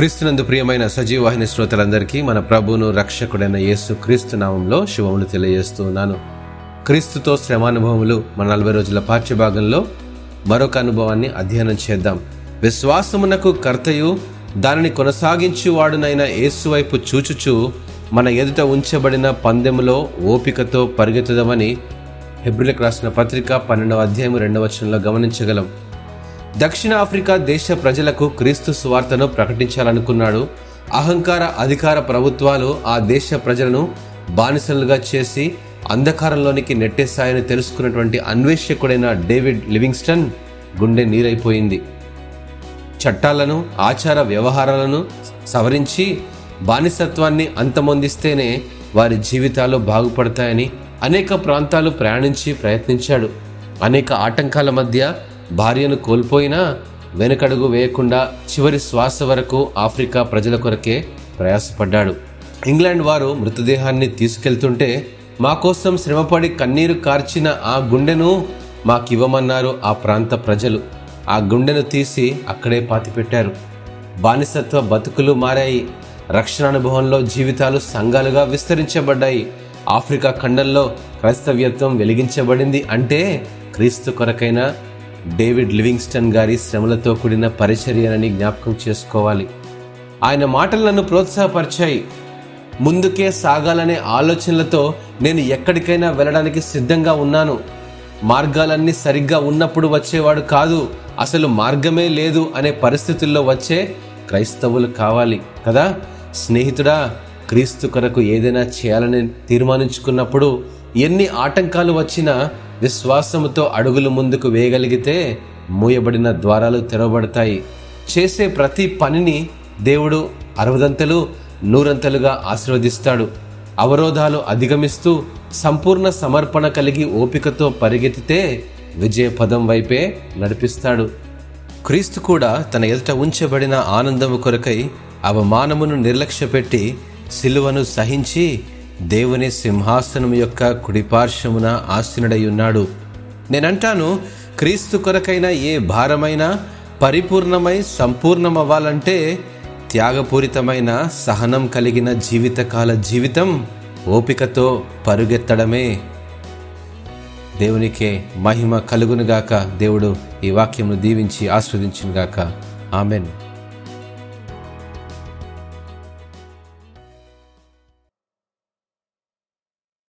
క్రీస్తునందు ప్రియమైన సజీవవాహిని శ్రోతలందరికీ మన ప్రభువును రక్షకుడైన యేసు క్రీస్తు నామంలో శుభములు తెలియజేస్తూ ఉన్నాను. క్రీస్తుతో శ్రమానుభవములు మన నలభై రోజుల పాఠ్యభాగంలో మరొక అనుభవాన్ని అధ్యయనం చేద్దాం. విశ్వాసమునకు కర్తయు దానిని కొనసాగించువాడునైన యేసు వైపు చూచుచు మన ఎదుట ఉంచబడిన పందెములో ఓపికతో పరిగెత్తుదామని హెబ్రిలకు రాసిన పత్రిక పన్నెండవ అధ్యాయం రెండవ వచనంలో గమనించగలం. దక్షిణాఫ్రికా దేశ ప్రజలకు క్రీస్తు సువార్తను ప్రకటించాలనుకున్నాడు. అహంకార అధికార ప్రభుత్వాలు ఆ దేశ ప్రజలను బానిసలుగా చేసి అంధకారంలోనికి నెట్టేశాయని తెలుసుకున్నటువంటి అన్వేషకుడైన డేవిడ్ లివింగ్స్టన్ గుండె నీరైపోయింది. చట్టాలను ఆచార వ్యవహారాలను సవరించి బానిసత్వాన్ని అంతమొందిస్తేనే వారి జీవితాలు బాగుపడతాయని అనేక ప్రాంతాలు ప్రయాణించి ప్రయత్నించాడు. అనేక ఆటంకాల మధ్య భార్యను కోల్పోయినా వెనకడుగు వేయకుండా చివరి శ్వాస వరకు ఆఫ్రికా ప్రజల కొరకే ప్రయాసపడ్డాడు. ఇంగ్లాండ్ వారు మృతదేహాన్ని తీసుకెళ్తుంటే మా కోసం శ్రమపడి కన్నీరు కార్చిన ఆ గుండెను మాకివ్వమన్నారు ఆ ప్రాంత ప్రజలు. ఆ గుండెను తీసి అక్కడే పాతిపెట్టారు. బానిసత్వ బతుకులు మారాయి. రక్షణ అనుభవంలో జీవితాలు సంఘాలుగా విస్తరించబడ్డాయి. ఆఫ్రికా ఖండంలో క్రైస్తవ్యత్వం వెలిగించబడింది అంటే క్రీస్తు కొరకైన డేవిడ్ లివింగ్స్టన్ గారి శ్రమలతో కూడిన పరిచర్యనని జ్ఞాపకం చేసుకోవాలి. ఆయన మాటలు నన్ను ప్రోత్సాహపరిచాయి. ముందుకే సాగాలనే ఆలోచనలతో నేను ఎక్కడికైనా వెళ్ళడానికి సిద్ధంగా ఉన్నాను. మార్గాలన్నీ సరిగ్గా ఉన్నప్పుడు వచ్చేవాడు కాదు. అసలు మార్గమే లేదు అనే పరిస్థితుల్లో వచ్చే క్రైస్తవులు కావాలి కదా? స్నేహితుడా క్రీస్తు కొరకు ఏదైనా చేయాలని తీర్మానించుకున్నప్పుడు ఎన్ని ఆటంకాలు వచ్చినా విశ్వాసముతో అడుగులు ముందుకు వేయగలిగితే మూయబడిన ద్వారాలు తెరవబడతాయి. చేసే ప్రతి పనిని దేవుడు అరవదంతలు నూరంతలుగా ఆశీర్వదిస్తాడు. అవరోధాలు అధిగమిస్తూ సంపూర్ణ సమర్పణ కలిగి ఓపికతో పరిగెత్తితే విజయపదం వైపే నడిపిస్తాడు. క్రీస్తు కూడా తన ఎదుట ఉంచబడిన ఆనందము కొరకై అవమానమును నిర్లక్ష్యపెట్టి సిలువను సహించి దేవుని సింహాసనం యొక్క కుడిపార్శ్వమున ఆసీనుడై ఉన్నాడు. నేనంటాను క్రీస్తు కొరకైన ఏ భారమైనా పరిపూర్ణమై సంపూర్ణమవ్వాలంటే త్యాగపూరితమైన సహనం కలిగిన జీవితకాల జీవితం ఓపికతో పరుగెత్తడమే. దేవునికే మహిమ కలుగునుగాక. దేవుడు ఈ వాక్యమును దీవించి ఆస్వాదించునుగాక. ఆమెన్.